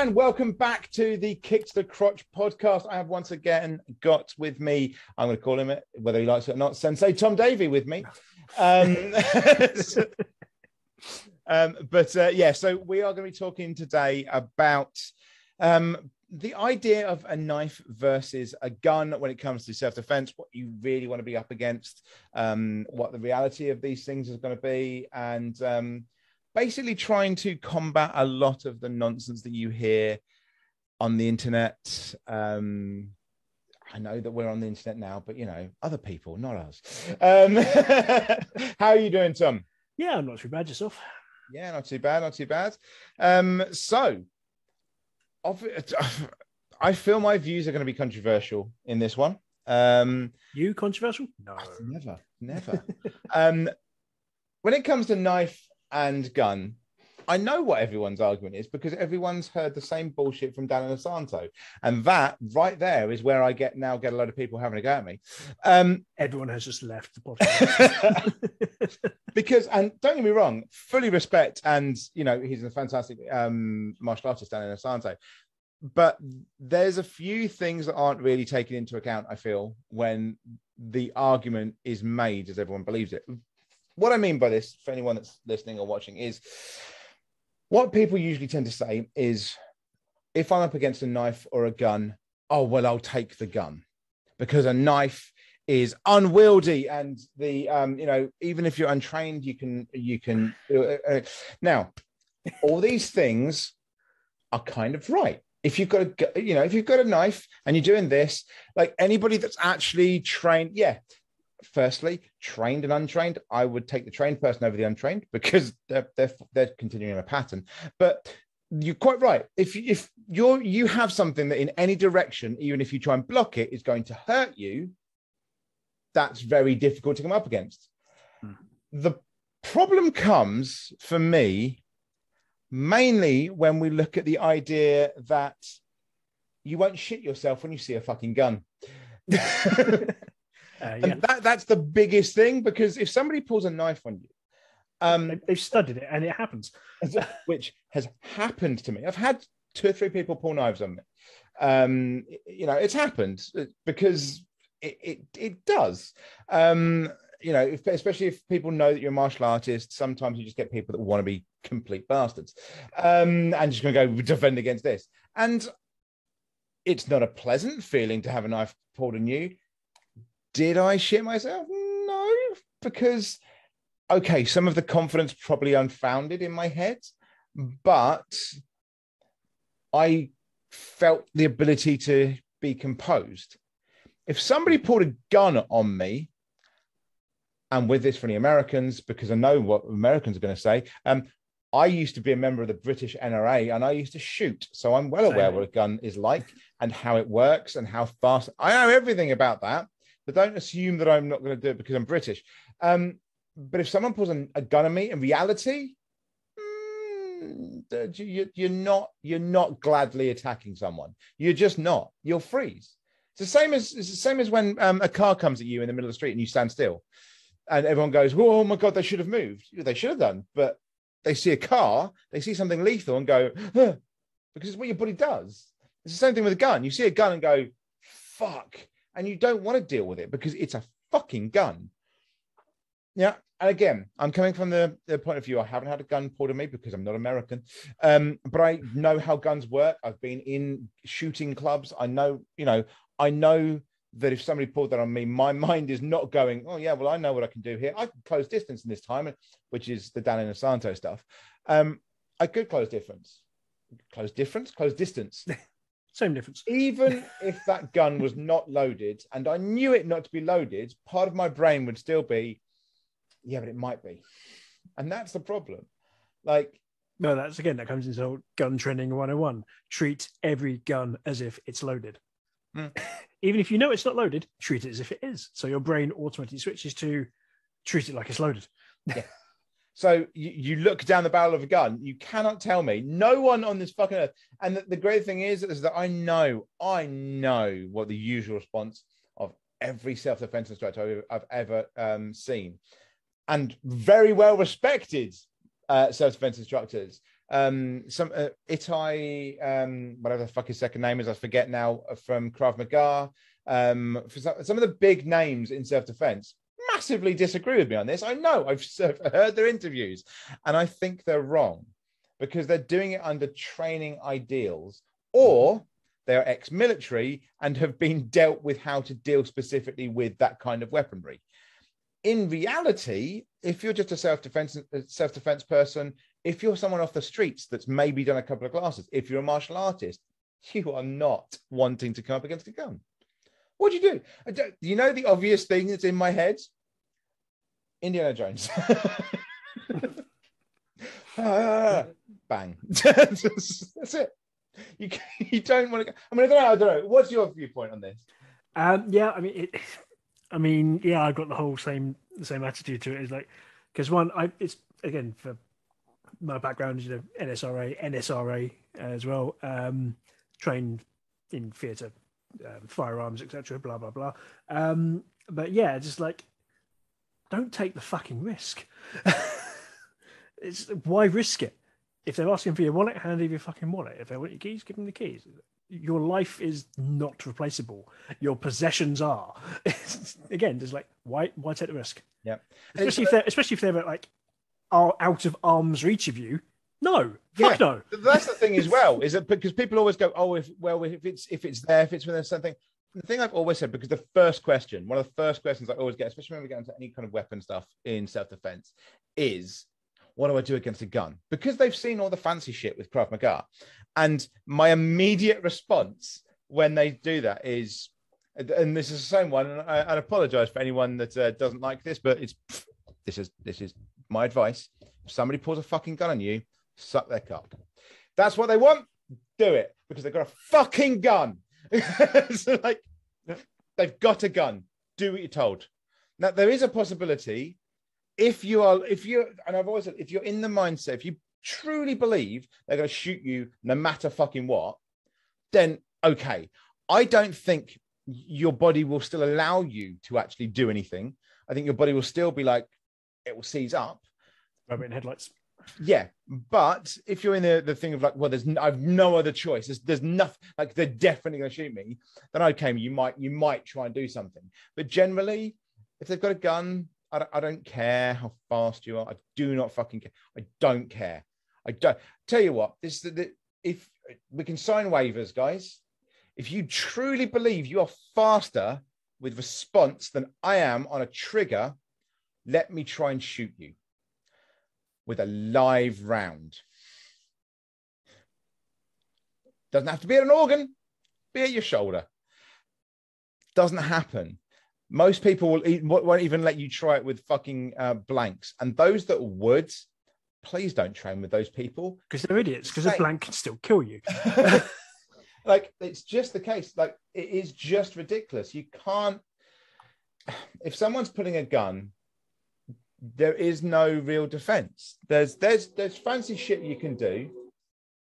and welcome back to the Kick to the Crotch podcast. I have once again got with me, I'm going to call him it, whether he likes it or not, Sensei Tom Davey with me. Um, um, but uh, yeah, so we are going to be talking today about um, the idea of a knife versus a gun when it comes to self defense, what you really want to be up against, um, what the reality of these things is going to be, and um, basically trying to combat a lot of the nonsense that you hear on the internet. Um, I know that we're on the internet now, but you know, other people, not us. Um, how are you doing, Tom? Yeah, I'm not too bad yourself. Yeah, not too bad, not too bad. Um, so, I feel my views are going to be controversial in this one. Um, you controversial? No, never, never. um, when it comes to knife and gun, I know what everyone's argument is because everyone's heard the same bullshit from Dan Inosanto, and that right there is where I get now get a lot of people having a go at me. Um, Everyone has just left the podcast because, and don't get me wrong, fully respect, and you know he's a fantastic um, martial artist, Dan Inosanto. But there's a few things that aren't really taken into account. I feel when the argument is made as everyone believes it what I mean by this, for anyone that's listening or watching, is what people usually tend to say is if I'm up against a knife or a gun, oh, well, I'll take the gun. Because a knife is unwieldy and the um you know even if you're untrained you can you can uh, uh, now all these things are kind of right. If you've got a you know if you've got a knife and you're doing this like anybody that's actually trained yeah firstly, trained and untrained, I would take the trained person over the untrained because they're they're, they're continuing a pattern. But you're quite right. If if you're you have something that in any direction, even if you try and block it, is going to hurt you, that's very difficult to come up against. Hmm. The problem comes for me mainly when we look at the idea that you won't shit yourself when you see a fucking gun. Uh, yeah. And that, that's the biggest thing because if somebody pulls a knife on you, um, they've studied it and it happens, which has happened to me. I've had two or three people pull knives on me. Um, you know, it's happened because it it, it does. Um, you know, if, especially if people know that you're a martial artist, sometimes you just get people that want to be complete bastards um, and just going to go defend against this. And it's not a pleasant feeling to have a knife pulled on you. Did I shit myself? No, because okay, some of the confidence probably unfounded in my head, but I felt the ability to be composed. If somebody pulled a gun on me, and with this for the Americans, because I know what Americans are going to say, um, I used to be a member of the British NRA and I used to shoot. So I'm well aware what a gun is like and how it works and how fast I know everything about that. But don't assume that I'm not going to do it because I'm British. Um, but if someone pulls a, gun on me, in reality, mm, you, you're not you're not gladly attacking someone. You're just not. You'll freeze. It's the same as it's the same as when um, a car comes at you in the middle of the street and you stand still, and everyone goes, "Oh my god, they should have moved." They should have done, but they see a car, they see something lethal, and go, huh, because it's what your body does. It's the same thing with a gun. You see a gun and go, "Fuck." And you don't want to deal with it because it's a fucking gun. Yeah. And again, I'm coming from the, the point of view I haven't had a gun pulled on me because I'm not American. Um, but I know how guns work. I've been in shooting clubs. I know, you know, I know that if somebody pulled that on me, my mind is not going, oh, yeah, well, I know what I can do here. I can close distance in this time, which is the Dan Inosanto stuff. Um, I could close difference. Close difference, close distance. Same difference. Even if that gun was not loaded and I knew it not to be loaded, part of my brain would still be, yeah, but it might be. And that's the problem. Like, no, that's again, that comes into gun training 101. Treat every gun as if it's loaded. Mm. Even if you know it's not loaded, treat it as if it is. So your brain automatically switches to treat it like it's loaded. Yeah. So you, you look down the barrel of a gun, you cannot tell me. No one on this fucking earth. And the, the great thing is, is that I know, I know what the usual response of every self-defense instructor I've, ever um, seen, and very well respected uh, self-defense instructors. Um, some uh, Itai, um, whatever the fuck his second name is, I forget now. From Krav Maga, um, for some, some of the big names in self defense, massively disagree with me on this. I know I've heard their interviews, and I think they're wrong because they're doing it under training ideals, or they're ex-military and have been dealt with how to deal specifically with that kind of weaponry in reality, if you're just a self-defense uh, self-defense person, if you're someone off the streets that's maybe done a couple of classes, if you're a martial artist, you are not wanting to come up against a gun. What do you do? Don't- You know the obvious thing that's in my head? Indiana Jones. Ah, bang. that's it. You, can- you don't want to. Go. I mean, I don't know. I don't know. What's your viewpoint on this? Um, yeah, I mean, it, I mean, yeah, I've got the whole same same attitude to it. Is like because one, I it's again for my background, you know, NSRA, NSRA as well, um, trained in theatre, um, firearms, etc. Blah blah blah. Um, but yeah, just like don't take the fucking risk. it's why risk it? If they're asking for your wallet, hand over your fucking wallet. If they want your keys, give them the keys. Your life is not replaceable. Your possessions are. Again, just like why why take the risk? Yeah. Especially if they're especially if they're like are out of arm's reach of you. No, fuck Yeah. no. that's the thing as well is that because people always go oh if well if it's if it's there if it's within something the thing i've always said because the first question one of the first questions i always get especially when we get into any kind of weapon stuff in self-defense is what do i do against a gun because they've seen all the fancy shit with krav maga and my immediate response when they do that is and this is the same one and i, I apologize for anyone that uh, doesn't like this but it's this is this is my advice if somebody pulls a fucking gun on you suck their cock. That's what they want. Do it because they've got a fucking gun. so like, they've got a gun. Do what you're told. Now there is a possibility if you are, if you, and I've always said, if you're in the mindset, if you truly believe they're going to shoot you no matter fucking what, then okay. I don't think your body will still allow you to actually do anything. I think your body will still be like, it will seize up Rabbit in headlights. Yeah but if you're in the, the thing of like well there's n- i've no other choice. There's, there's nothing like they're definitely going to shoot me. Then okay you might you might try and do something. But generally if they've got a gun I don't, I don't care how fast you are. I do not fucking care. I don't care. I don't tell you what this the, the, if we can sign waivers guys. If you truly believe you are faster with response than i am on a trigger let me try and shoot you with a live round. Doesn't have to be at an organ, be at your shoulder. Doesn't happen. Most people will won't even let you try it with fucking uh, blanks. And those that would, please don't train with those people. Because they're idiots. Because a blank can still kill you. like it's just the case. Like it is just ridiculous. You can't. If someone's putting a gun, there is no real defense. There's there's there's fancy shit you can do.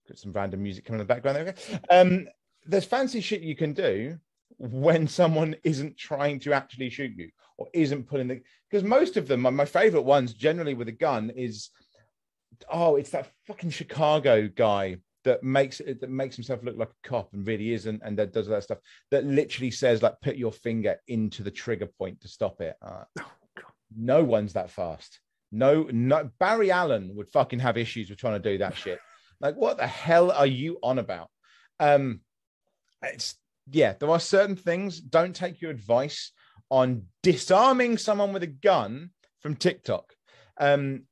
Got some random music coming in the background there. go. Um, there's fancy shit you can do when someone isn't trying to actually shoot you or isn't pulling the because most of them, my, my favorite ones generally with a gun is oh, it's that fucking Chicago guy that makes that makes himself look like a cop and really isn't, and that does that stuff that literally says like put your finger into the trigger point to stop it. Uh, no one's that fast. No, no. Barry Allen would fucking have issues with trying to do that shit. Like, what the hell are you on about? Um, it's yeah. There are certain things. Don't take your advice on disarming someone with a gun from TikTok. Um,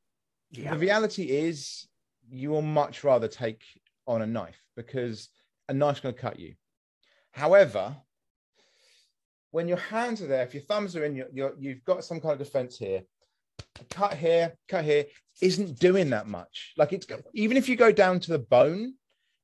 Yeah. the reality is, you will much rather take on a knife because a knife's going to cut you. However, when your hands are there, if your thumbs are in, you've got some kind of defense here. Cut here, cut here isn't doing that much. Like it's even if you go down to the bone,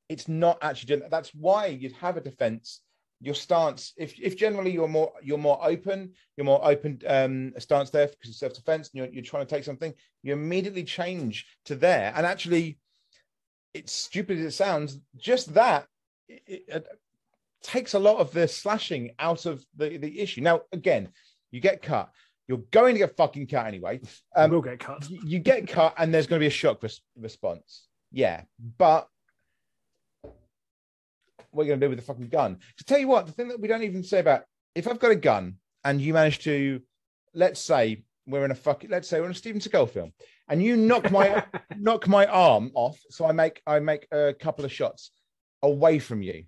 it's not actually doing that. That's why you'd have a defense. Your stance, if if generally you're more you're more open, you're more open um stance there because it's self-defense and you're, you're trying to take something, you immediately change to there. And actually, it's stupid as it sounds, just that it, it takes a lot of the slashing out of the, the issue. Now, again, you get cut, you're going to get fucking cut anyway. Um, will get cut. you you get cut, and there's going to be a shock res- response. Yeah, but what are you going to do with the fucking gun? To tell you what, the thing that we don't even say about if I've got a gun and you manage to, let's say we're in a fucking, let's say we're in a Steven Seagal film, and you knock my knock my arm off, so I make I make a couple of shots away from you.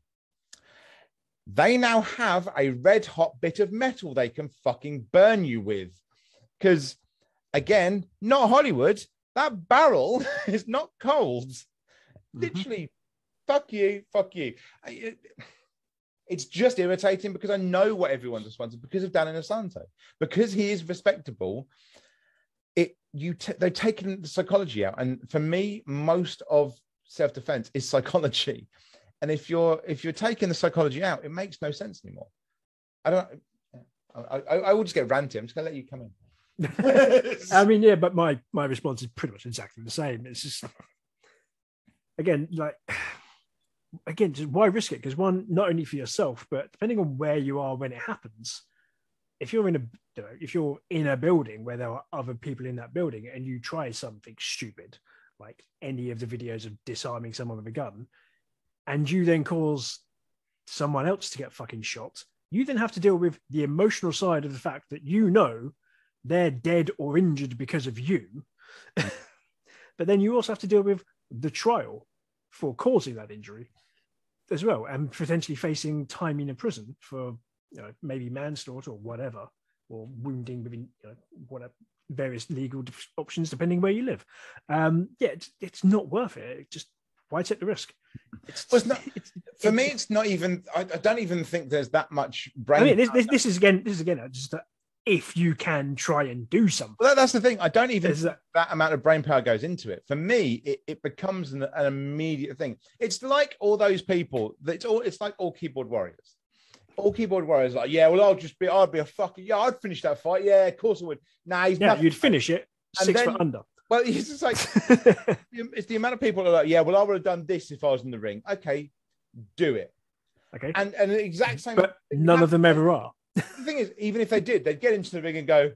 They now have a red hot bit of metal they can fucking burn you with, because again, not Hollywood. That barrel is not cold. Mm-hmm. Literally, fuck you, fuck you. It's just irritating because I know what everyone's responsible because of Dan Inosanto, because he is respectable. It you t- they've taken the psychology out, and for me, most of self defense is psychology. And if you're if you're taking the psychology out, it makes no sense anymore. I don't. I, I, I will just get ranty. I'm just gonna let you come in. I mean, yeah, but my my response is pretty much exactly the same. It's just again, like again, just why risk it? Because one, not only for yourself, but depending on where you are when it happens, if you're in a you know, if you're in a building where there are other people in that building and you try something stupid, like any of the videos of disarming someone with a gun, and you then cause someone else to get fucking shot, you then have to deal with the emotional side of the fact that you know they're dead or injured because of you. but then you also have to deal with the trial for causing that injury as well, and potentially facing time in a prison for you know maybe manslaughter or whatever, or wounding within you know, whatever various legal options depending where you live. Um, yeah, it's, it's not worth it. it. Just why take the risk? It's, well, it's not, it's, for me. It's not even. I, I, don't even think there's that much brain. I mean, this, this, this is again. This is again uh, just uh, if you can try and do something. Well, that's the thing. I don't even that, that amount of brain power goes into it. For me, it, it becomes an, an, immediate thing. It's like all those people. It's all. It's like all keyboard warriors. All keyboard warriors like, yeah, well, I'll just be. I'd be a fucking. Yeah, I'd finish that fight. Yeah, of course I would. Nah, he's yeah, you'd finish it six then, foot under. Well, it's just like it's the amount of people that are like, yeah, well, I would have done this if I was in the ring. Okay, do it. Okay, and and the exact same. But none of them ever are the thing is, even if they did, they'd get into the ring and go,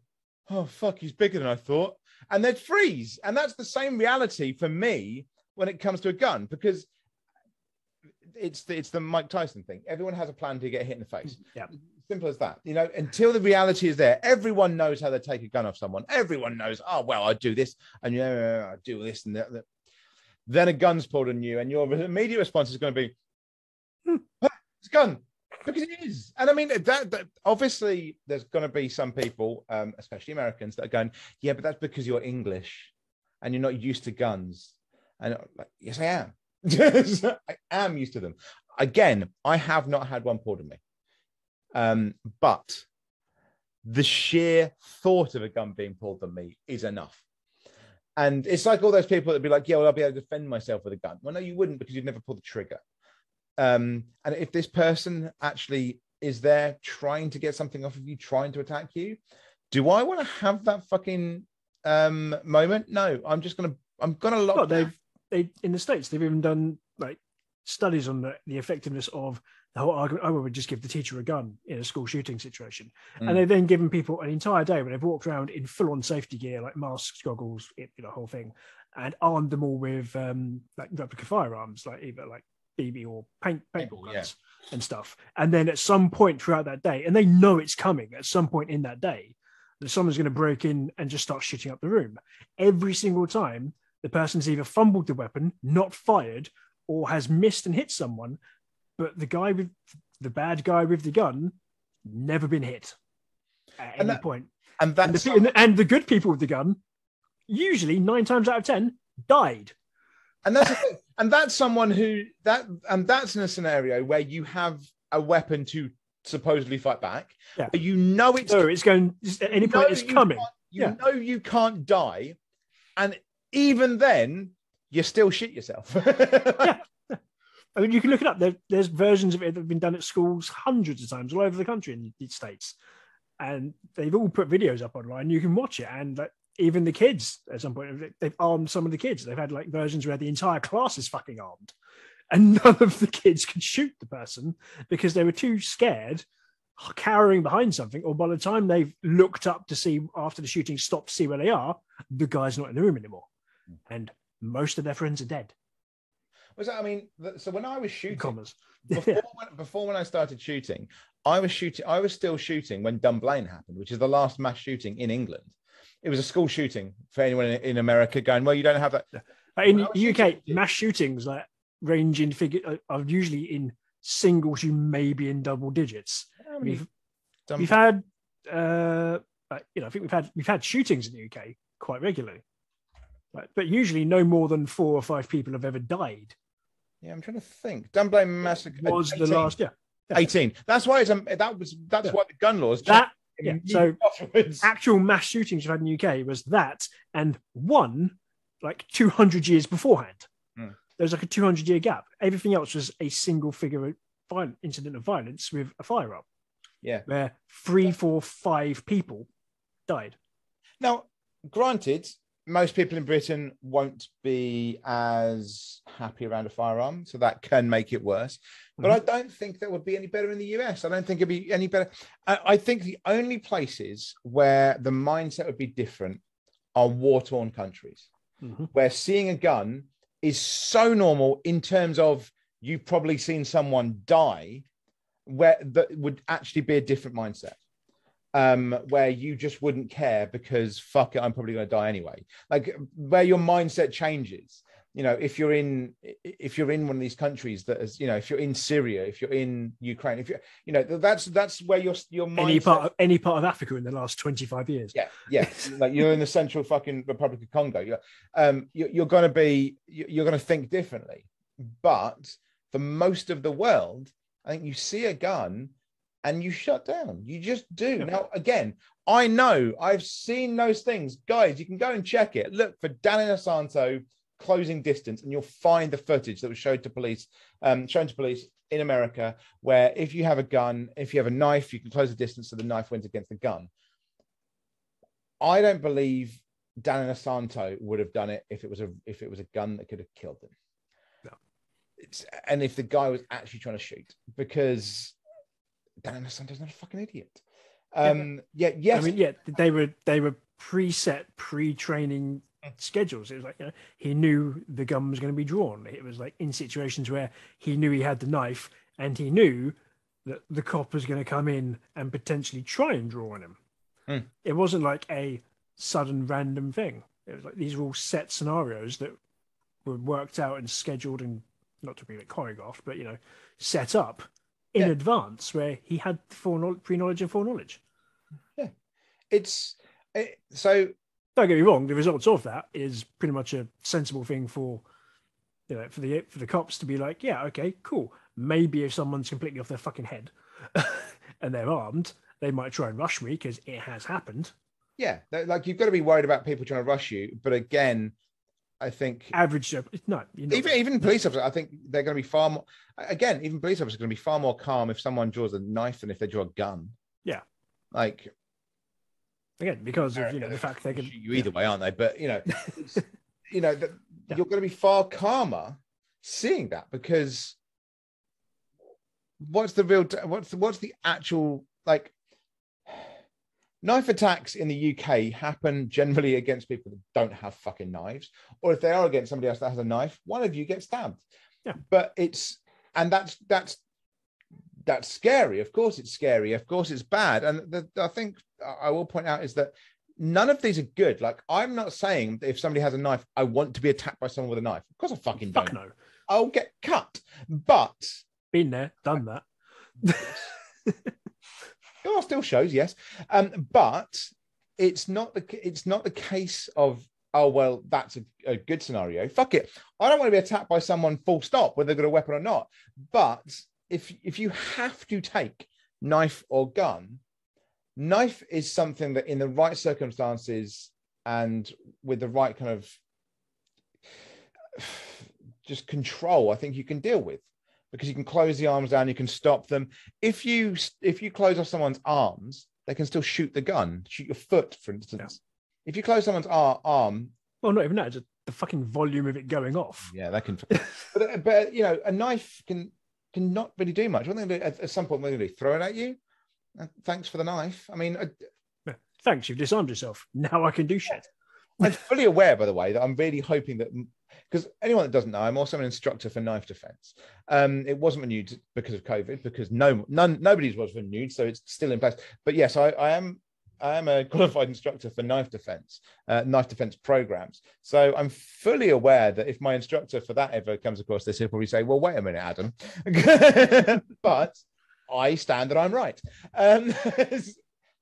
"Oh fuck, he's bigger than I thought," and they'd freeze. And that's the same reality for me when it comes to a gun because it's the, it's the Mike Tyson thing. Everyone has a plan to get hit in the face. Yeah. Simple as that. You know, until the reality is there, everyone knows how to take a gun off someone. Everyone knows, oh, well, I do this and you know, I do this and that. Then a gun's pulled on you, and your immediate response is going to be, hmm, it's a gun because it is. And I mean, that, that obviously there's going to be some people, um, especially Americans, that are going, yeah, but that's because you're English and you're not used to guns. And like, yes, I am. I am used to them. Again, I have not had one pulled on me. Um, but the sheer thought of a gun being pulled on me is enough. And it's like all those people that be like, yeah, well, I'll be able to defend myself with a gun. Well, no, you wouldn't because you'd never pull the trigger. Um, and if this person actually is there trying to get something off of you, trying to attack you, do I want to have that fucking um, moment? No, I'm just gonna I'm gonna lock. They've they in the states they've even done like studies on the, the effectiveness of the whole argument. I would just give the teacher a gun in a school shooting situation, mm. and they've then given people an entire day where they've walked around in full on safety gear, like masks, goggles, you know, whole thing, and armed them all with um, like replica firearms, like either like BB or paint paintball guns and stuff. And then at some point throughout that day, and they know it's coming at some point in that day, that someone's going to break in and just start shooting up the room. Every single time, the person's either fumbled the weapon, not fired, or has missed and hit someone, but the guy with the bad guy with the gun never been hit at and any that, point. And, and the, and the good people with the gun, usually nine times out of ten, died. And that's and that's someone who that and that's in a scenario where you have a weapon to supposedly fight back. Yeah. But you know it's no, it's going at any point it's coming. You yeah. know you can't die, and even then you still shit yourself. yeah. I mean, you can look it up. There, there's versions of it that have been done at schools hundreds of times all over the country in the states, and they've all put videos up online. You can watch it, and like, even the kids at some point they've armed some of the kids. They've had like versions where the entire class is fucking armed. And none of the kids could shoot the person because they were too scared cowering behind something. Or by the time they've looked up to see after the shooting stopped to see where they are the guy's not in the room anymore. Mm. And most of their friends are dead Was that, I mean, so when I was shooting, Commas. before, when, before when I started shooting, I was shooting. I was still shooting when Dunblane happened, which is the last mass shooting in England. It was a school shooting for anyone in, in America going, well, you don't have that. In When I was the UK, shooting- mass shootings like range in figure uh, are usually in single to maybe in double digits. We've, we've had, uh, uh, you know, I think we've had we've had shootings in the UK quite regularly, but, but usually no more than four or five people have ever died. Yeah, I'm trying to think. Dunblane massacre Was the last, yeah, Yeah. 18. That's why it's um, that was that's Yeah. why the gun laws that yeah, so- afterwards. actual mass shootings you've had in the UK was that and one like 200 years beforehand. Hmm. There was like a 200 year gap. Everything else was a single figure of violent incident of violence with a firearm Yeah. where three, four, five people died. Now, granted, most people in Britain won't be as happy around a firearm, so that can make it worse. But I don't think that would be any better in the US. I don't think it'd be any better. I, I think the only places where the mindset would be different are war torn countries, Mhm. where seeing a gun is so normal in terms of you've probably seen someone die, where that would actually be a different mindset um, where you just wouldn't care because fuck it, I'm probably going to die anyway. Like where your mindset changes. You know, if you're in if you're in one of these countries that is, you know, if you're in Syria, if you're in Ukraine, if you're, you know, that's that's where your your mindset. Any part, of, any part of Africa in the last 25 years. Yeah, yeah. like you're in the Central fucking Republic of Congo. You're, um, you're, you're going to be, you- you're going to think differently. But for most of the world, I think you see a gun and you shut down. You just do. Now, again, I know I've seen those things, guys. You can go and check it. Look for Dan Inosanto closing distance, and you'll find the footage that was showed to police, um, shown to police in America, where if you have a gun, if you have a knife, you can close the distance so the knife wins against the gun. I don't believe Dan Inosanto would have done it if it was a if it was a gun that could have killed them. No. It's, and if the guy was actually trying to shoot, because Dan Inosanto's not a fucking idiot. Um, yeah, yes, I mean, yeah, they were they were preset, pre-training Mm. schedules. It was like you know, he knew the gun was going to be drawn. It was like in situations where he knew he had the knife and he knew that the cop was going to come in and potentially try and draw on him. Mm. It wasn't like a sudden random thing. It was like these were all set scenarios that were worked out and scheduled and not to be like choreographed, but you know, set up in Yeah. advance where he had foreknowl- pre-knowledge and foreknowledge. Yeah, it's it, so don't get me wrong, the results of that is pretty much a sensible thing for you know for the for the cops to be like, yeah, okay, cool. Maybe if someone's completely off their fucking head and they're armed, they might try and rush me because it has happened. yeah, like you've got to be worried about people trying to rush you. But again, I think Average Joe, no, not. even even police officers, I think they're going to be far more. Again, even police officers are going to be far more calm if someone draws a knife than if they draw a gun. Yeah. like again because of you know the fact they can shoot you either way, aren't they? But you know, you know that Yeah. you're going to be far calmer seeing that because what's the real what's the, what's the actual like knife attacks in the UK happen generally against people that don't have fucking knives or if they are against somebody else that has a knife one of you gets stabbed. Yeah. but it's and that's that's that's scary. Of course it's scary. Of course it's bad. And the, I think I will point out is that none of these are good. Like I'm not saying if somebody has a knife I want to be attacked by someone with a knife. Of course I fucking fuck don't. no. I'll get cut. But Been there, done that. There still shows, yes, um, but it's not the it's not the case of oh well that's a, a good scenario. Fuck it, I don't want to be attacked by someone full stop whether they've got a weapon or not. But if if you have to take knife or gun, knife is something that in the right circumstances and with the right kind of just control, I think you can deal with because you can close the arms down, you can stop them. If you if you close off someone's arms, they can still shoot the gun, shoot your foot, for instance. If you close someone's ar- arm, Well, not even that, just the fucking volume of it going off. yeah, that can. but but you know, a knife can can not really do much. What they do at, at some point, what they do? Throw it at you. Uh, thanks for the knife. I mean, uh, Thanks, you've disarmed yourself. Now I can do shit. I'm fully aware, by the way, that I'm really hoping that because anyone that doesn't know, I'm also an instructor for knife defense. Um, it wasn't renewed because of COVID, because no, none, nobody's was renewed, so it's still in place. But yes, I, I am I am a qualified instructor for knife defense, uh, knife defense programs. So I'm fully aware that if my instructor for that ever comes across this, he'll probably say, "Well, wait a minute, Adam," but I stand that I'm right, um,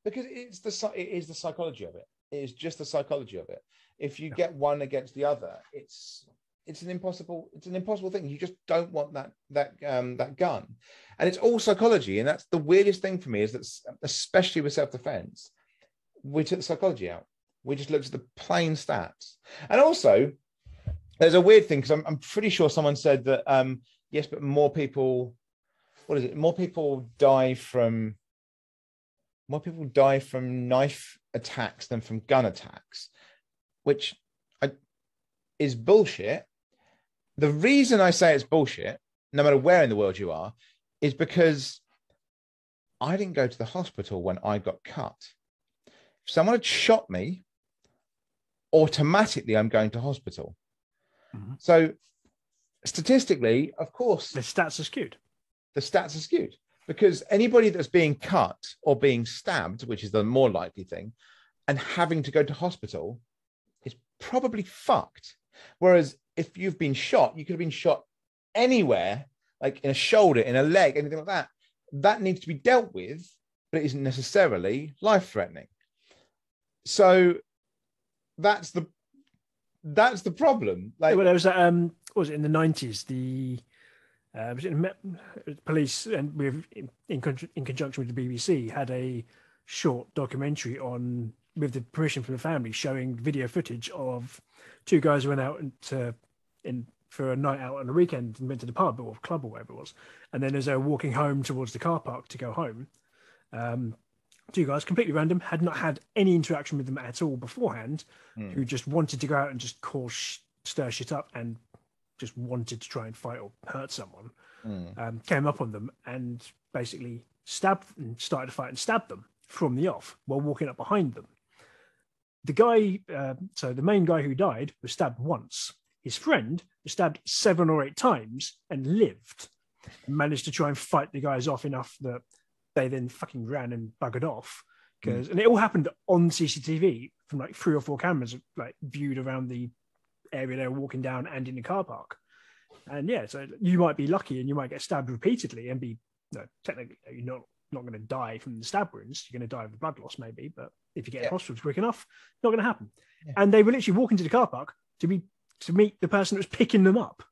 because it's the it is the psychology of it. It is just the psychology of it. If you get one against the other, it's it's an impossible it's an impossible thing. You just don't want that that um, that gun, and it's all psychology. And that's the weirdest thing for me is that especially with self defense, we took the psychology out. We just looked at the plain stats, and also there's a weird thing because I'm, I'm pretty sure someone said that um, yes, but more people. What is it? More people die from more people die from knife attacks than from gun attacks, which is bullshit. The reason I say it's bullshit, no matter where in the world you are, is because I didn't go to the hospital when I got cut. If someone had shot me, automatically I'm going to hospital. Mm-hmm. So statistically, of course, the stats are skewed. The stats are skewed because anybody that's being cut or being stabbed, which is the more likely thing, and having to go to hospital is probably fucked. Whereas if you've been shot, you could have been shot anywhere, like in a shoulder, in a leg, anything like that. That needs to be dealt with, but it isn't necessarily life threatening. So that's the that's the problem. Like, well, there was um, was it in the nineties? The uh, was it police and with in, in conjunction with the BBC had a short documentary on with the permission from the family showing video footage of two guys who went out to in for a night out on a weekend and went to the pub or club or whatever it was and then as they were walking home towards the car park to go home um, two guys completely random had not had any interaction with them at all beforehand mm. who just wanted to go out and just cause stir shit up and just wanted to try and fight or hurt someone, mm. um, came up on them and basically stabbed and started to fight and stabbed them from the off while walking up behind them. The guy, uh, so the main guy who died was stabbed once. His friend was stabbed seven or eight times and lived. And managed to try and fight the guys off enough that they then fucking ran and buggered off. Because mm. and it all happened on CCTV from like three or four cameras like viewed around the area they were walking down and in the car park. And yeah, so you might be lucky and you might get stabbed repeatedly and be no, technically you're not not going to die from the stab wounds. You're going to die of the blood loss, maybe. But if you get yeah. hospital quick enough, not going to happen. Yeah. And they were literally walking to the car park to be to meet the person that was picking them up.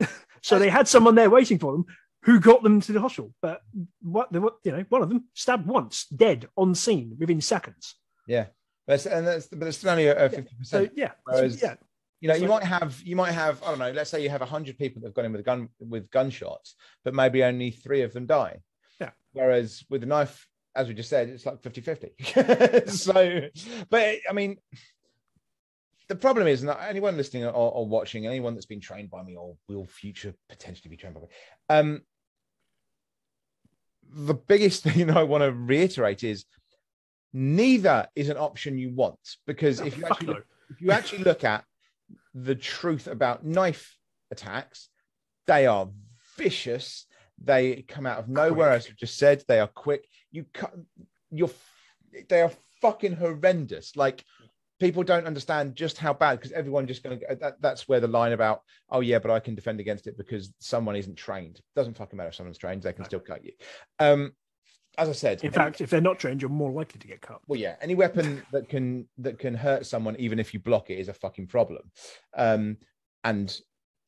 so they had someone there waiting for them who got them to the hospital. But what the you know one of them stabbed once, dead on scene within seconds. Yeah, but and that's but it's only a fifty percent. So yeah, Whereas, yeah you know you might have you might have i don't know let's say you have 100 people that have gone in with a gun with gunshots but maybe only three of them die yeah whereas with a knife as we just said it's like 50 50 so but i mean the problem is that anyone listening or, or, watching anyone that's been trained by me or will future potentially be trained by me um the biggest thing i want to reiterate is neither is an option you want because if you actually look, if you actually look at the truth about knife attacks. They are vicious. They come out of nowhere, quick. as you just said. They are quick. You cut. You're. They are fucking horrendous. Like people don't understand just how bad because everyone just going to. That, that's where the line about oh yeah, but I can defend against it because someone isn't trained. Doesn't fucking matter if someone's trained. They can still cut you. Um, as I said, in fact, if they're not trained, you're more likely to get cut. Well, yeah, any weapon that can that can hurt someone, even if you block it, is a fucking problem. Um, and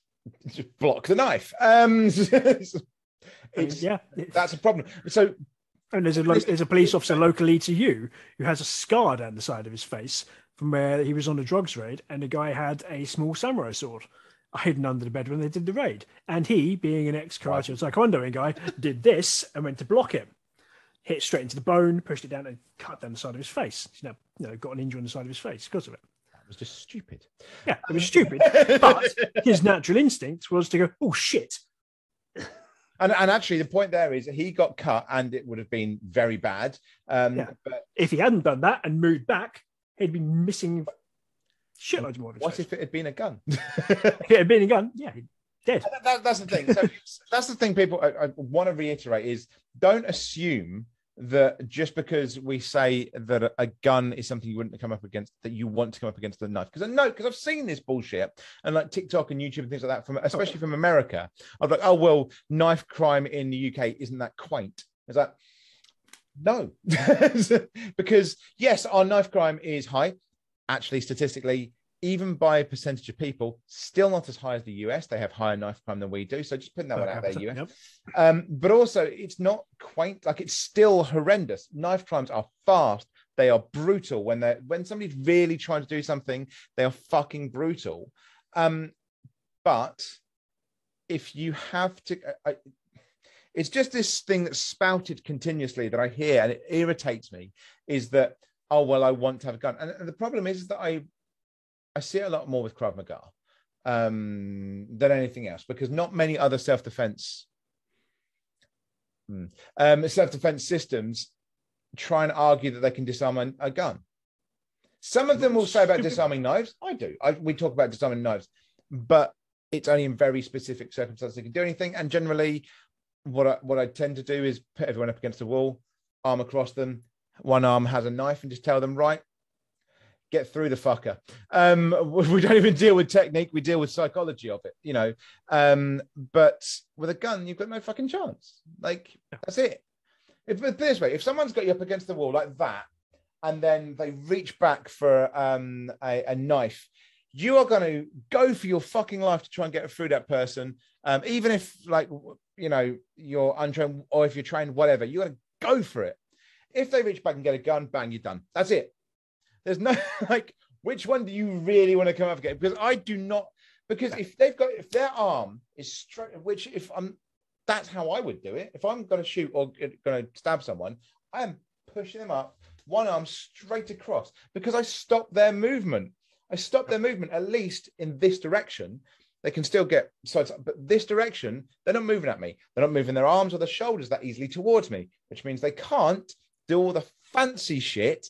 just block the knife. Um, it's, yeah, that's a problem. So, and there's a there's a police officer locally to you who has a scar down the side of his face from where he was on a drugs raid, and the guy had a small samurai sword hidden under the bed when they did the raid. And he, being an ex karate and taekwondoing guy, did this and went to block him hit straight into the bone, pushed it down, and cut down the side of his face. He's now you know, got an injury on the side of his face because of it. That was just stupid. Yeah, it was stupid. but his natural instinct was to go, oh shit. And, and actually, the point there is he got cut, and it would have been very bad. Um, yeah. But if he hadn't done that and moved back, he'd been missing shitloads more. What if it had been a gun? if it had been a gun? Yeah, dead. That- that- that's the thing. So that's the thing. People, I, I want to reiterate is don't assume that just because we say that a, gun is something you wouldn't come up against, that you want to come up against a knife. Because I know, because I've seen this bullshit and like TikTok and YouTube and things like that from, especially from America. I was like, oh well, knife crime in the UK isn't that quaint. Is that no? because yes, our knife crime is high. Actually, statistically, even by a percentage of people, still not as high as the US. They have higher knife crime than we do. So just putting that one out there, US. Yep. Um, but also, it's not quaint. Like it's still horrendous. Knife crimes are fast. They are brutal. When they when somebody's really trying to do something, they are fucking brutal. Um, but if you have to, I, it's just this thing that's spouted continuously that I hear and it irritates me. Is that oh well, I want to have a gun, and, and the problem is that I I see it a lot more with Krav Maga um, than anything else because not many other self defense um, self defense systems try and argue that they can disarm a, a gun. Some of them will say about disarming knives. I do. I, we talk about disarming knives, but it's only in very specific circumstances they can do anything. And generally, what I, what I tend to do is put everyone up against the wall, arm across them. One arm has a knife, and just tell them, right, get through the fucker. Um, we don't even deal with technique; we deal with psychology of it, you know. Um, but with a gun, you've got no fucking chance. Like that's it. If this way, if someone's got you up against the wall like that, and then they reach back for um, a, a knife, you are going to go for your fucking life to try and get through that person, um, even if like you know you're untrained or if you're trained, whatever. You got to go for it. If they reach back and get a gun, bang, you're done. That's it. There's no like, which one do you really want to come up against? Because I do not. Because if they've got, if their arm is straight, which if I'm, that's how I would do it. If I'm going to shoot or going to stab someone, I am pushing them up, one arm straight across, because I stop their movement. I stop their movement at least in this direction. They can still get sides, but this direction, they're not moving at me. They're not moving their arms or their shoulders that easily towards me, which means they can't do all the fancy shit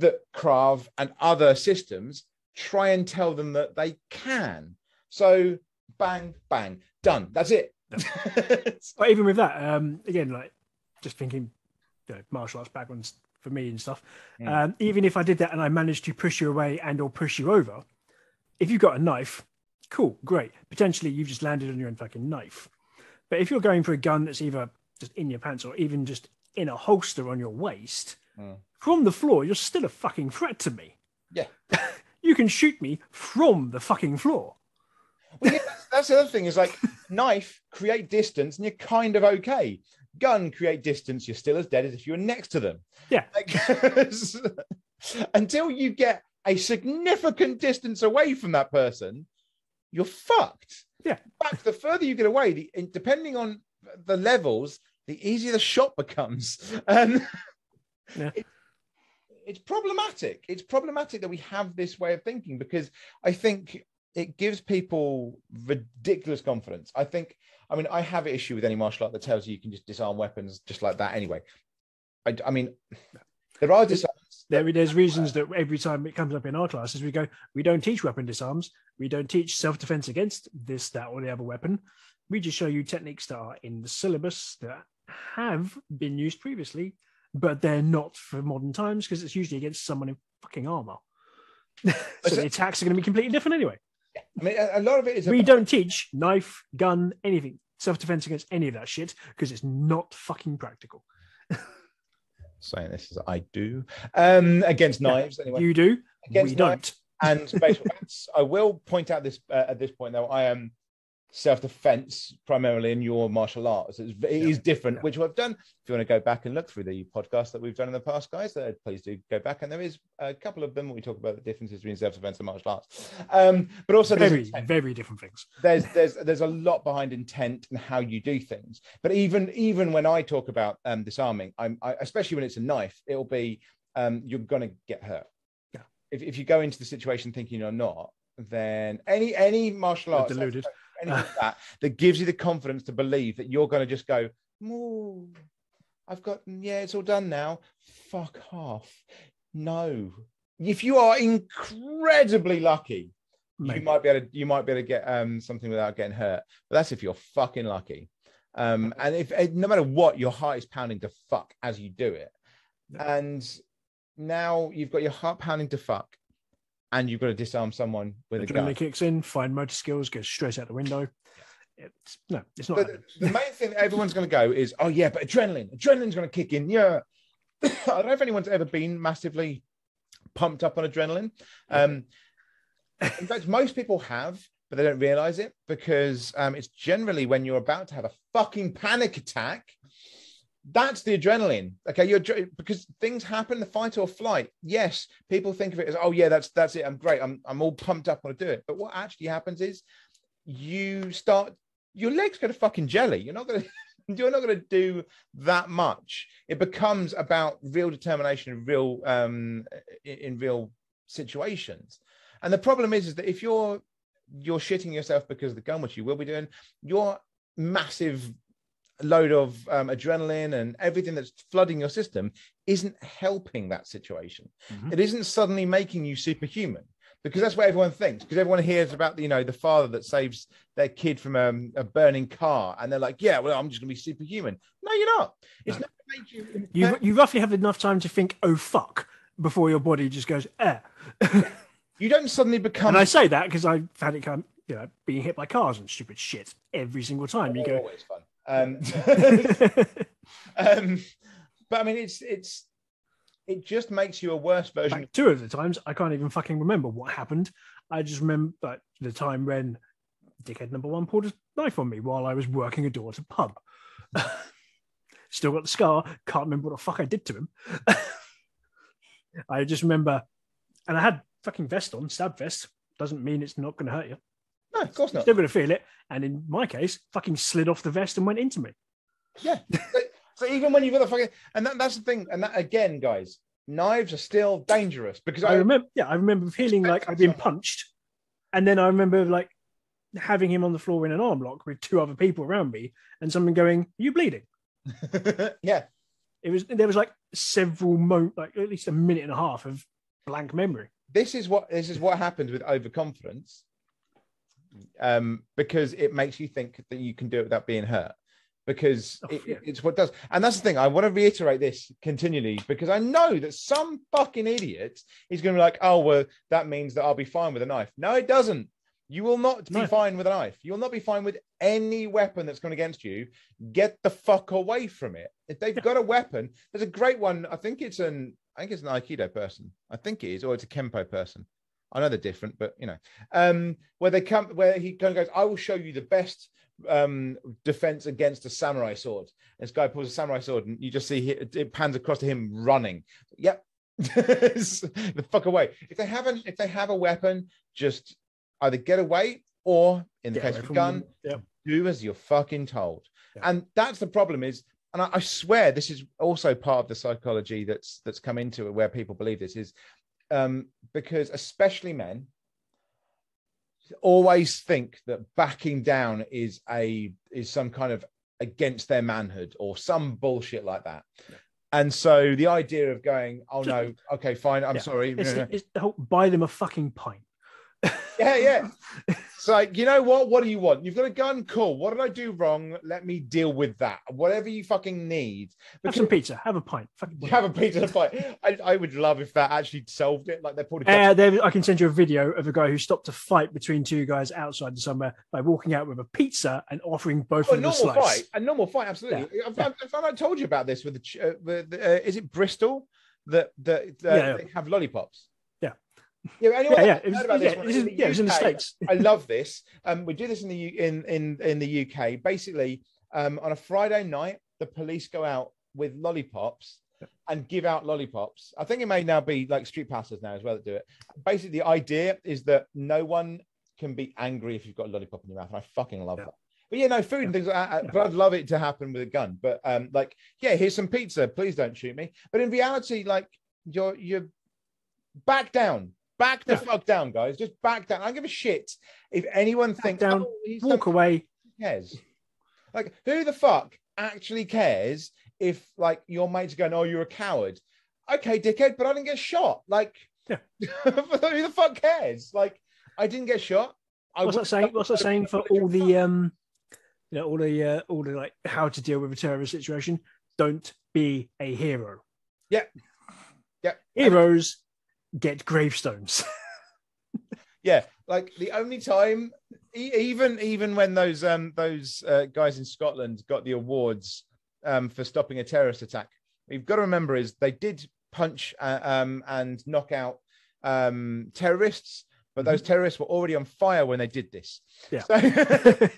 that Krav and other systems try and tell them that they can. So bang, bang, done. That's it. But even with that, um, again, like just thinking, you know, martial arts backgrounds for me and stuff. Mm. Um, even if I did that and I managed to push you away and or push you over, if you've got a knife, cool, great. Potentially you've just landed on your own fucking knife. But if you're going for a gun that's either just in your pants or even just in a holster on your waist, Mm. from the floor, you're still a fucking threat to me. Yeah. you can shoot me from the fucking floor. Well, yeah, that's, that's the other thing is like knife, create distance, and you're kind of okay. Gun, create distance, you're still as dead as if you were next to them. Yeah. Like, until you get a significant distance away from that person, you're fucked. Yeah. In fact, the further you get away, the, depending on the levels, the easier the shot becomes. And Yeah. it- it's problematic. It's problematic that we have this way of thinking because I think it gives people ridiculous confidence. I think, I mean, I have an issue with any martial art that tells you you can just disarm weapons just like that anyway. I, I mean, there are disarms. There, there's reasons that every time it comes up in our classes, we go, we don't teach weapon disarms. We don't teach self defense against this, that, or the other weapon. We just show you techniques that are in the syllabus that have been used previously, but they're not for modern times because it's usually against someone in fucking armor. so the attacks are going to be completely different anyway. I mean, a, a lot of it is. We about- don't teach knife, gun, anything, self defense against any of that shit because it's not fucking practical. saying this as I do um, against knives anyway. You do, against we knives don't. and baseball bats. I will point out this uh, at this point though. I am self-defense primarily in your martial arts. It's, it is different, yeah. which I've done. If you want to go back and look through the podcast that we've done in the past, guys, uh, please do go back. And there is a couple of them where we talk about the differences between self-defense and martial arts. Um, but also Very, very different things. there's there's there's a lot behind intent and how you do things. But even even when I talk about um, disarming, I'm I, especially when it's a knife, it'll be um, you're gonna get hurt. Yeah. If if you go into the situation thinking you're not, then any any martial arts deluded. Anything like that that gives you the confidence to believe that you're going to just go, "Ooh, I've got yeah, it's all done now. Fuck off. No, if you are incredibly lucky, Maybe. you might be able to you might be able to get um something without getting hurt. But that's if you're fucking lucky. Um, and if eh, no matter what, your heart is pounding to fuck as you do it. Yeah. And now you've got your heart pounding to fuck, and you've got to disarm someone with a gun. Adrenaline kicks in, fine motor skills, goes straight out the window. It's no, it's not. But the main thing that everyone's going to go is, oh yeah, but adrenaline, adrenaline's going to kick in. Yeah, I don't know if anyone's ever been massively pumped up on adrenaline. Um, in fact, most people have, but they don't realize it because um, it's generally when you're about to have a fucking panic attack. That's the adrenaline. Okay, you're because things happen, the fight or flight. Yes, people think of it as, oh yeah, that's that's it. I'm great. I'm I'm all pumped up. I want to do it. But what actually happens is you start your legs go to fucking jelly. You're not gonna you're not gonna do that much. It becomes about real determination in real um in, in real situations. And the problem is, is that if you're you're shitting yourself because of the gun, which you will be doing, your massive load of um, adrenaline and everything that's flooding your system isn't helping that situation. Mhm. It isn't suddenly making you superhuman because that's what everyone thinks. Because everyone hears about you know the father that saves their kid from um, a burning car, and they're like, "Yeah, well, I'm just going to be superhuman." No, you're not. It's No. not going to make you. You you roughly have enough time to think, oh fuck, before your body just goes, eh. You don't suddenly become. and I say that because I've had it come, you know, being hit by cars and stupid shit every single time. You go, always fun. Um, um, but I mean, it's it's it just makes you a worse version. like two of the times I can't even fucking remember what happened. I just remember like, the time when dickhead number one pulled a knife on me while I was working a door at a pub. Still got the scar. Can't remember what the fuck I did to him. I just remember, and I had fucking vest on, stab vest. Doesn't mean it's not going to hurt you. No, of course not. Still going to feel it. And in my case, fucking slid off the vest and went into me. Yeah. so, so even when you've got the fucking, and that, that's the thing, and that again, guys, knives are still dangerous because I I, remember, yeah, I remember feeling like I'd been punched, and then I remember like having him on the floor in an arm lock with two other people around me, and someone going, "Are "You bleeding?" yeah, It was there was like several mo, like at least a minute and a half of blank memory. this is what this is what happens with overconfidence, um, because it makes you think that you can do it without being hurt. Because Oh, it, yeah. it's what does, and that's the thing. I want to reiterate this continually because I know that some fucking idiot is going to be like, "Oh, well, that means that I'll be fine with a knife." No, it doesn't. You will not be No. fine with a knife. You will not be fine with any weapon that's gone against you. Get the fuck away from it. If they've got a weapon, there's a great one. I think it's an I think it's an Aikido person. I think it is, or it's a Kempo person. I know they're different, but you know, um, where they come, where he kind of goes, I will show you the best um, defense against a samurai sword. And this guy pulls a samurai sword, and you just see he, it pans across to him running. Yep, the fuck away. If they haven't, if they have a weapon, just either get away or, in the case of a gun. Yep. do as you're fucking told. Yeah. And that's the problem is, and I, I swear this is also part of the psychology that's that's come into it where people believe this is um, because especially men always think that backing down is a is some kind of against their manhood or some bullshit like that. Yeah. And so the idea of going, oh no, okay, fine, I'm Yeah. sorry. It's, it's buy them a fucking pint. yeah, yeah. It's like, you know what? What do you want? You've got a gun, cool. What did I do wrong? Let me deal with that. Whatever you fucking need. Have some pizza. Have a pint. Fucking have a pizza to fight. I, I would love if that actually solved it. Like they pulled a. Uh, there, I can send you a video of a guy who stopped a fight between two guys outside somewhere by walking out with a pizza and offering both Oh, a of them a normal slice. fight. A normal fight, absolutely. I've, I've, I've, I told you about this with the. Uh, with the uh, is it Bristol that that uh, Yeah, yeah. they have lollipops? Yeah. Anyone Yeah, yeah. It was, about yeah, this one? this is, yeah, it was in the states. I love this. Um, we do this in the U- in in in the UK. Basically, um, on a Friday night, the police go out with lollipops and give out lollipops. I think it may now be like street passers now as well that do it. Basically, the idea is that no one can be angry if you've got a lollipop in your mouth, and I fucking love Yeah. that. But yeah, no food and things like that. But I'd love it to happen with a gun. But um, like, yeah, here's some pizza. Please don't shoot me. But in reality, like, you're you're back down. Back the Yeah. fuck down, guys. Just back down. I don't give a shit if anyone thinks down, oh, Walk away. who cares? Like, who the fuck actually cares if like your mates are going, "Oh, you're a coward"? Okay, dickhead, but I didn't get shot. Like, Yeah. Who the fuck cares? Like, I didn't get shot. I What's that saying? What's that saying for all the um, you know, all the uh, all the like how to deal with a terrorist situation? Don't be a hero. Yeah. Yeah. Heroes get gravestones. Yeah, like the only time, even even when those um those uh, guys in Scotland got the awards um for stopping a terrorist attack, you've got to remember is they did punch uh, um and knock out um terrorists, but those terrorists were already on fire when they did this. Yeah. So,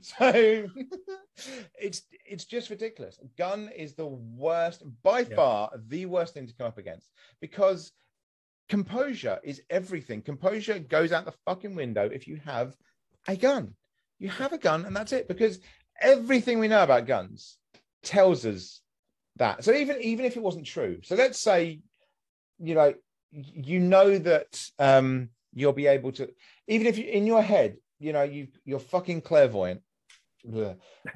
so it's it's just ridiculous. Gun is the worst, by Yeah. far, the worst thing to come up against because composure is everything. Composure goes out the fucking window if you have a gun. You have a gun, and that's it. Because everything we know about guns tells us that. So even even if it wasn't true, so let's say, you know, you know that um, you'll be able to, even if you in your head, you know, you you're fucking clairvoyant.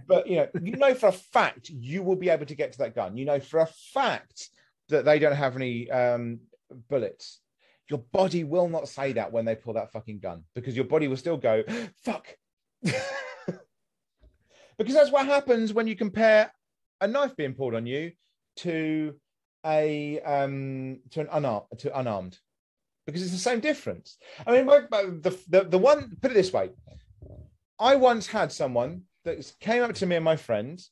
But you know, you know for a fact you will be able to get to that gun. You know for a fact that they don't have any um, bullets. Your body will not say that when they pull that fucking gun because your body will still go, fuck. because that's what happens when you compare a knife being pulled on you to a um to an unarmed to unarmed because it's the same difference. I mean, the, the the one put it this way, I once had someone that came up to me and my friends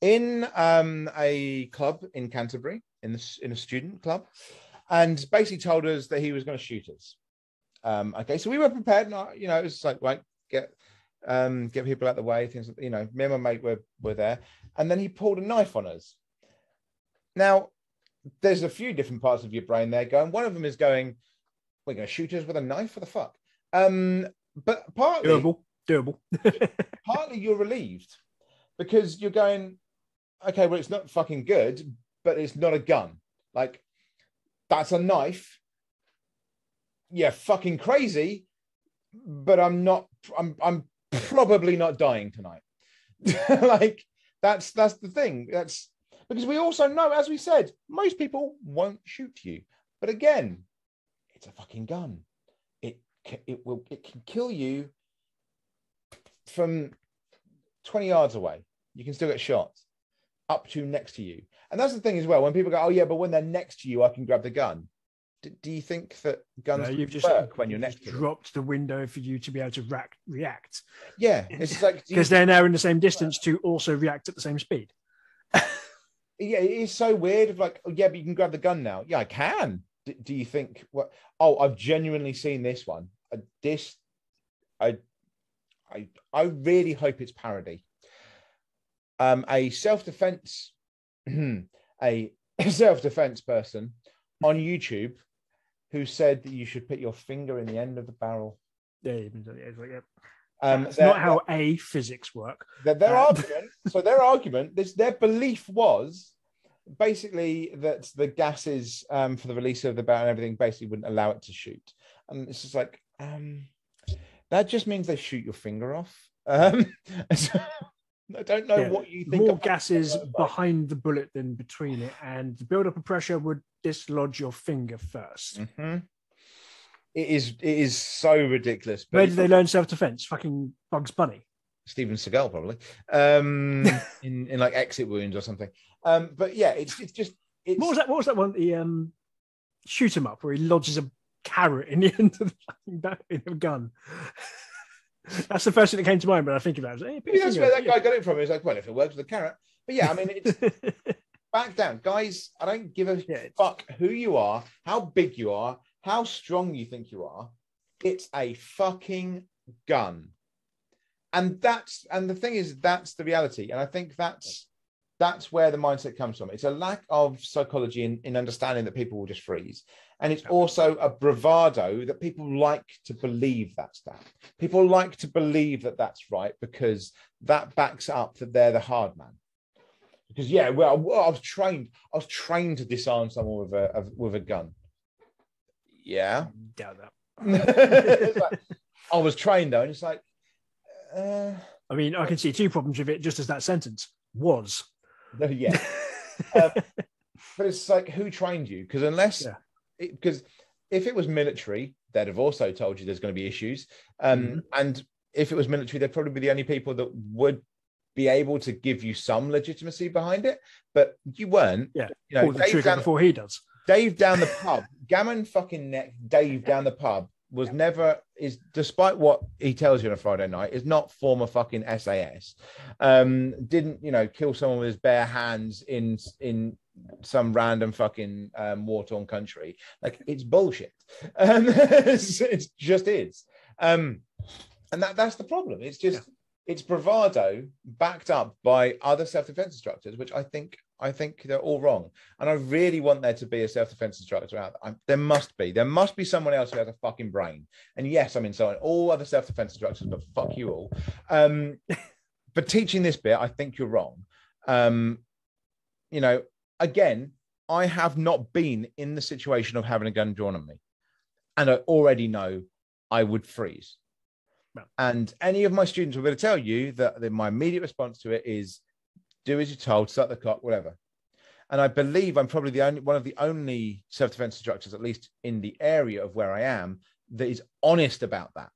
in um, a club in Canterbury, in the, in a student club, and basically told us that he was going to shoot us. Um, okay, so we were prepared, and I, you know, it was like right, get um, get people out the way, things. like- You know, me and my mate were were there, and then he pulled a knife on us. Now, there's a few different parts of your brain there going. One of them is going, "We're going to shoot us with a knife for the fuck." Um, but partly, doable, doable. partly you're relieved because you're going, okay, well, it's not fucking good, but it's not a gun. Like, that's a knife. Yeah, fucking crazy, but I'm not. I'm. I'm probably not dying tonight. like, that's that's the thing. That's because we also know, as we said, most people won't shoot you. But again, it's a fucking gun. It it will it can kill you from 20 yards away, you can still get shot up to next to you. And that's the thing as well. When people go, oh, yeah, but when they're next to you, I can grab the gun. D- do you think that guns No, you've just work when you're next to them? dropped the window for you to be able to rac- react Yeah. It's just like, because they're now in the same distance to also react at the same speed. yeah, it is so weird. Of like, oh, yeah, but you can grab the gun now. Yeah, I can. D- do you think what? Oh, I've genuinely seen this one. Uh, this, I, I, I really hope it's parody. Um, a self-defense, a self-defense person on YouTube who said that you should put your finger in the end of the barrel. Yeah, it's like, yeah. Um, That's not how a physics work. their, their Uh, argument so their argument this their belief was basically that the gases um, for the release of the barrel and everything basically wouldn't allow it to shoot and it's just like um, that just means they shoot your finger off um, so i don't know Yeah, what you think More gases behind the bullet than between it, and the build-up of pressure would dislodge your finger first. Mhm. it is it is so ridiculous Where did they learn self-defense? Fucking Bugs Bunny. Steven Seagal probably um, in in like exit wounds or something um, but yeah it's it's just it's What was that? What was that one? The um, shoot 'em up where he lodges a carrot in the end of the fucking in a gun. That's the first thing that came to mind when I think about it. Hey, Maybe that's where that guy got it from. He's like, well, if it works with a carrot. But yeah, I mean, it's back down. Guys, I don't give a Yeah, fuck who you are, how big you are, how strong you think you are. It's a fucking gun. And that's and the thing is that's the reality. And I think that's that's where the mindset comes from. It's a lack of psychology in, in understanding that people will just freeze. And it's also a bravado that people like to believe that's that. People like to believe that that's right because that backs up that they're the hard man. Because yeah, well, I was trained. I was trained to disarm someone with a with a gun. Yeah, Doubt that. Like, I was trained though, and it's like, uh, I mean, I can see two problems with it just as that sentence was. No, yeah. Uh, but it's like, who trained you? Because unless, Yeah. because if it was military, they'd have also told you there's going to be issues. Um, Mhm. And if it was military, they'd probably be the only people that would be able to give you some legitimacy behind it. But you weren't. Yeah. You know, Dave down, before he does. Dave down the pub, Gammon fucking neck, Dave down the pub was never is despite what he tells you on a Friday night, is not former fucking SAS. Um, didn't you know kill someone with his bare hands in in some random fucking um, war torn country. Like it's bullshit. Um, it's, it's just is. Um, and that that's the problem. It's just it's bravado backed up by other self defense instructors, which I think I think they're all wrong. And I really want there to be a self defense instructor out there. I, there must be. There must be someone else who has a fucking brain. And yes, I'm insulting all other self defense instructors, but fuck you all. Um, but teaching this bit, I think you're wrong. Um, you know, again, I have not been in the situation of having a gun drawn on me, and I already know I would freeze. No. And any of my students will be able to tell you that, that my immediate response to it is do as you're told, start the clock, whatever. And I believe I'm probably the only one of the only self-defense instructors, at least in the area of where I am, that is honest about that.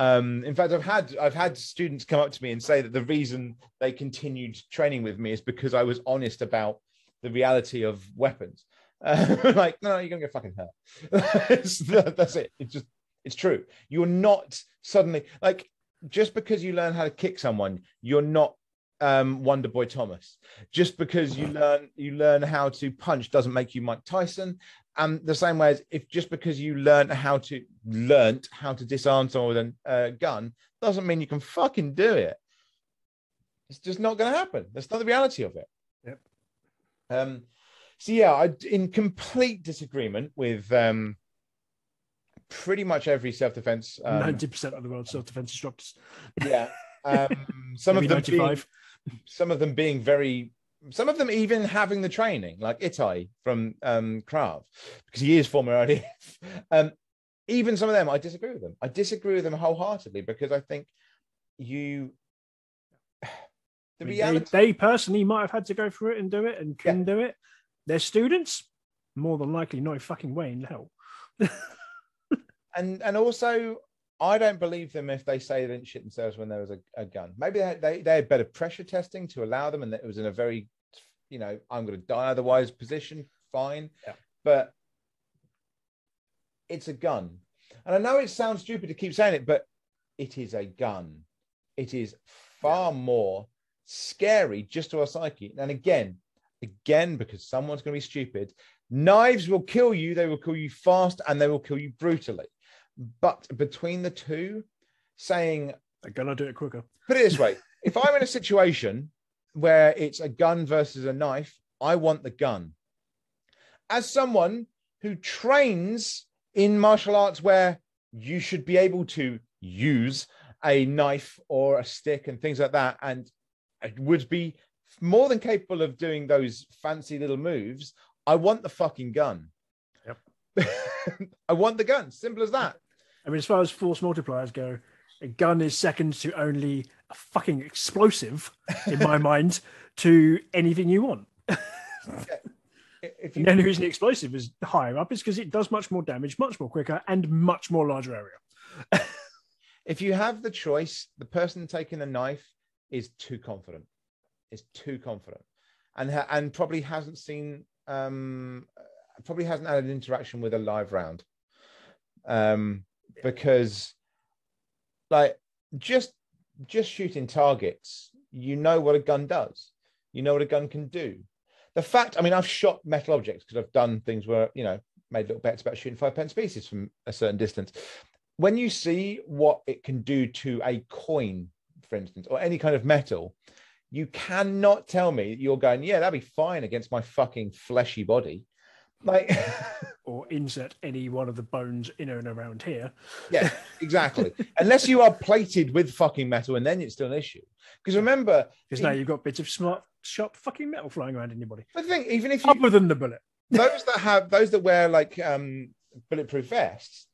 Um, in fact, I've had I've had students come up to me and say that the reason they continued training with me is because I was honest about the reality of weapons. Uh, like, no, you're gonna get fucking hurt. That's- that's it. It's just it's true. You're not suddenly like just because you learn how to kick someone, you're not um, Wonder Boy Thomas. Just because you learn you learn how to punch doesn't make you Mike Tyson. And the same way as if just because you learn how to learnt how to disarm someone with a uh, gun doesn't mean you can fucking do it. It's just not going to happen. That's not the reality of it. Yep. Um. So yeah, I in complete disagreement with um pretty much every self-defense. Um, Ninety percent of the world's self-defense instructors. yeah. Um, some of Maybe them being, ninety-five. Some of them being very some of them even having the training like itai from um krav because he is former IDF. um even some of them i disagree with them i disagree with them wholeheartedly because i think you the I mean, reality they, they personally might have had to go through it and do it and couldn't do it. Their students, more than likely, no fucking way in hell. and and also I don't believe them if they say they didn't shit themselves when there was a, a gun. Maybe they, they they had better pressure testing to allow them, and that it was in a very, you know, I'm going to die otherwise position. Fine, Yeah. but it's a gun, and I know it sounds stupid to keep saying it, but it is a gun. It is far more scary just to our psyche. And again, again, because someone's going to be stupid, knives will kill you. They will kill you fast, and they will kill you brutally. But between the two, saying, They're gonna do it quicker. put it this way if I'm in a situation where it's a gun versus a knife, I want the gun. As someone who trains in martial arts where you should be able to use a knife or a stick and things like that, and would be more than capable of doing those fancy little moves, I want the fucking gun. Yep. I want the gun. Simple as that. I mean, as far as force multipliers go, a gun is second to only a fucking explosive, in my mind, to anything you want. If And the only reason the explosive is higher up is because it does much more damage, much more quicker, and much more larger area. if you have the choice, the person taking the knife is too confident. Is too confident, and ha- and probably hasn't seen um probably hasn't had an interaction with a live round, um because like just just shooting targets, you know what a gun does. You know what a gun can do. The fact, I mean, I've shot metal objects because I've done things where you know made little bets about shooting five pence pieces from a certain distance when you see what it can do to a coin, for instance, or any kind of metal, you cannot tell me you're going, yeah, that'd be fine against my fucking fleshy body. Like, Or insert any one of the bones in and around here. yeah, exactly. Unless you are plated with fucking metal, and then it's still an issue. Because remember, Because now you've got bits of smart, sharp fucking metal flying around in your body. the thing, even if you Other than the bullet. those that have those that wear like um bulletproof vests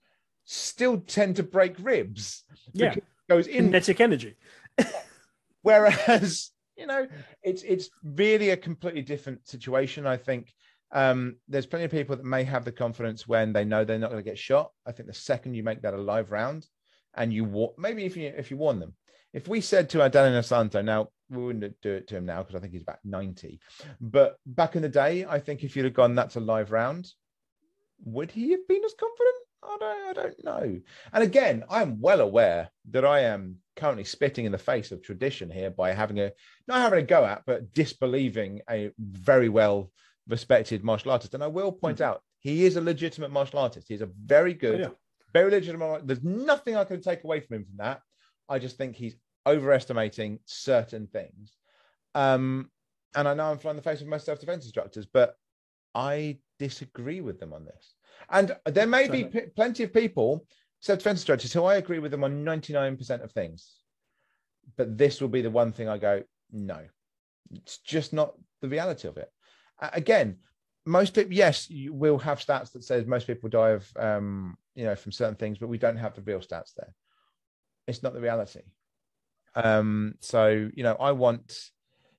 still tend to break ribs. Yeah. goes in Kinetic energy. Whereas, you know, it's it's really a completely different situation. I think Um, there's plenty of people that may have the confidence when they know they're not going to get shot. I think the second you make that a live round, and you wa- maybe if you if you warn them, if we said to Dan Inosanto, now we wouldn't do it to him now because I think he's about 90, but back in the day, I think if you'd have gone that's a live round, would he have been as confident? I don't, I don't know. And again, I'm well aware that I am currently spitting in the face of tradition here by having a not having a go at, but disbelieving a very well respected martial artist. And I will point out he is a legitimate martial artist. He's a very good, Oh, yeah. very legitimate. There's nothing I can take away from him from that. I just think he's overestimating certain things. Um, and I know I'm flying the face of most self-defense instructors, but I disagree with them on this. And there may be p- plenty of people, self-defense instructors, who I agree with them on 99% of things. But this will be the one thing I go, no, it's just not the reality of it. Again, most people, yes, you will have stats that says most people die of, um, you know, from certain things, but we don't have the real stats there. It's not the reality. Um, so you know, I want,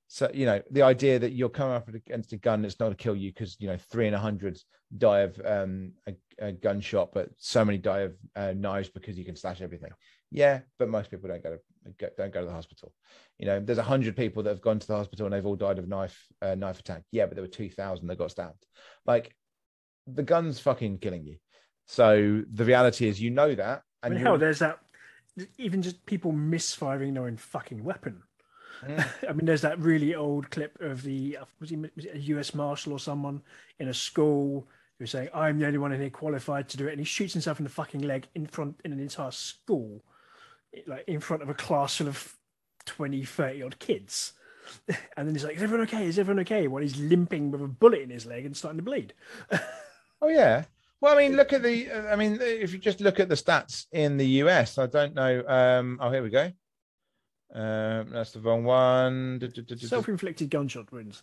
so you know, the idea that you're coming up against a gun that's not to kill you because you know three in a hundred die of um, a, a gunshot, but so many die of uh, knives because you can slash everything. Yeah, but most people don't go to go- don't go to the hospital. You know, there's a hundred people that have gone to the hospital and they've all died of knife uh, knife attack. Yeah, but there were two thousand that got stabbed. Like the gun's fucking killing you. So the reality is, you know that, I and mean, hell, there's that. Even just people misfiring their own fucking weapon. Mm. I mean, there's that really old clip of the was he was a U.S. Marshal or someone in a school who was saying, "I'm the only one in here qualified to do it," and he shoots himself in the fucking leg in front in an entire school, like in front of a class full of 20, 30 odd kids. And then he's like, "Is everyone okay? Is everyone okay?" While he's limping with a bullet in his leg and starting to bleed. Oh yeah. Well, I mean, look at the. uh, I mean, if you just look at the stats in the US, I don't know. Um, oh, here we go. Um, that's the wrong one. Self-inflicted gunshot wounds.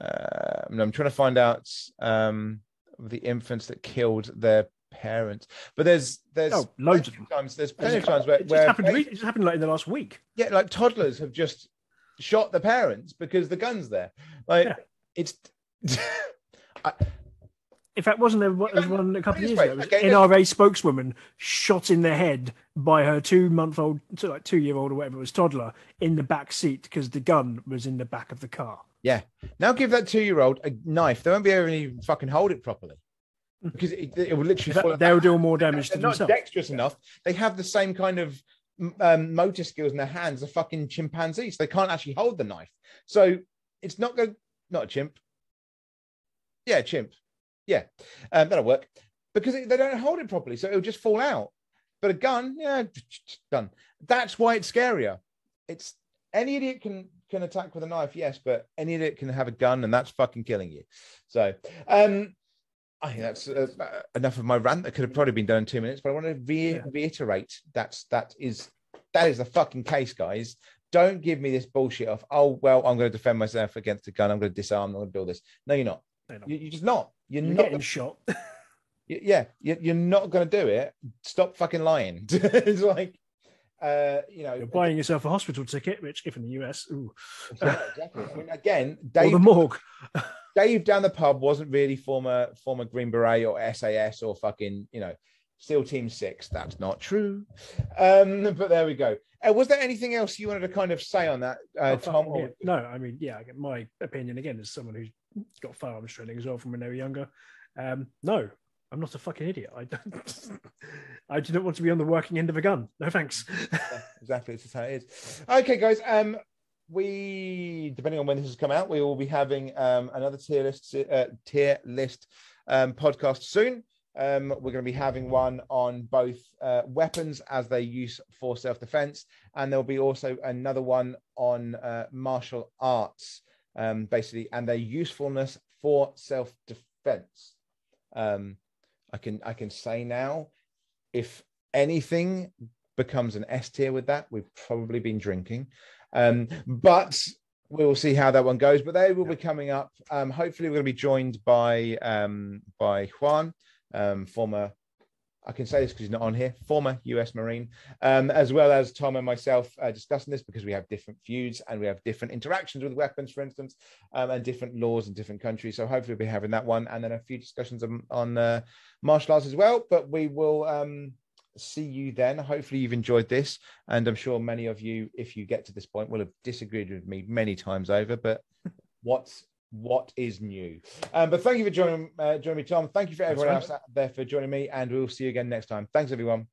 Uh, I'm trying to find out um, the infants that killed their parents. But there's there's Oh, loads of times. There's plenty of times where, It just where happened. It just happened like in the last week. yeah, like toddlers have just shot the parents because the gun's there. Like Yeah. it's. In fact, wasn't there one, was one a couple of years way, ago? Okay, NRA spokeswoman shot in the head by her two-month-old, like two-year-old or whatever it was, toddler in the back seat because the gun was in the back of the car. Yeah. Now give that two year old a knife. They won't be able to even fucking hold it properly because it, it will literally they'll do more damage to They're not themselves. dexterous enough. They have the same kind of um, motor skills in their hands as fucking chimpanzees. They can't actually hold the knife. So it's not going, not a chimp. Yeah, chimp. Yeah, um, that'll work because it, they don't hold it properly. So it'll just fall out. But a gun, yeah, done. That's why it's scarier. It's any idiot can can attack with a knife, yes, but any idiot can have a gun, and that's fucking killing you. So, um, I think that's uh, enough of my rant. That could have probably been done in two minutes, but I want to re- Yeah. reiterate that's that is that is the fucking case, guys. Don't give me this bullshit of oh well, I'm going to defend myself against a gun. I'm going to disarm. I'm going to do all this. No, you're not. They're not. You- You're just not. You're, You're not. getting shot. yeah, you- you're not going to do it. Stop fucking lying. it's like, uh, you know, You're buying yourself a hospital ticket, which, if in the US, ooh, yeah, exactly. I mean, again, or Dave the morgue. Dave down the pub wasn't really former former Green Beret or SAS or fucking you know SEAL Team Six. That's not true. Um, but there we go. Uh, was there anything else you wanted to kind of say on that, uh, Oh, Tom? yeah. No, I mean, yeah, my opinion again as someone who's got firearms training as well from when they were younger. Um, no, I'm not a fucking idiot. I don't. I do not want to be on the working end of a gun. No thanks. Yeah, exactly. This is how it is. Okay, guys. Um, we depending on when this has come out, we will be having um another tier list uh, tier list um podcast soon. Um, we're going to be having one on both uh, weapons as they use for self defense, and there'll be also another one on uh, martial arts, um, basically, and their usefulness for self defense. Um, I can I can say now, if anything becomes an S tier with that, we've probably been drinking, um, but we will see how that one goes. But they will be coming up. Um, hopefully, we're going to be joined by um, by Juan, um, former I can say this because he's not on here, former US Marine, um, as well as Tom and myself uh, discussing this because we have different views and we have different interactions with weapons, for instance, um, and different laws in different countries. So hopefully we'll be having that one and then a few discussions on, on uh, martial arts as well. But we will um, see you then. Hopefully you've enjoyed this. And I'm sure many of you, if you get to this point, will have disagreed with me many times over. But what's what is new. Um, but thank you for joining, uh, joining me, Tom. Thank you for everyone else out there for joining me, and we'll see you again next time. Thanks, everyone.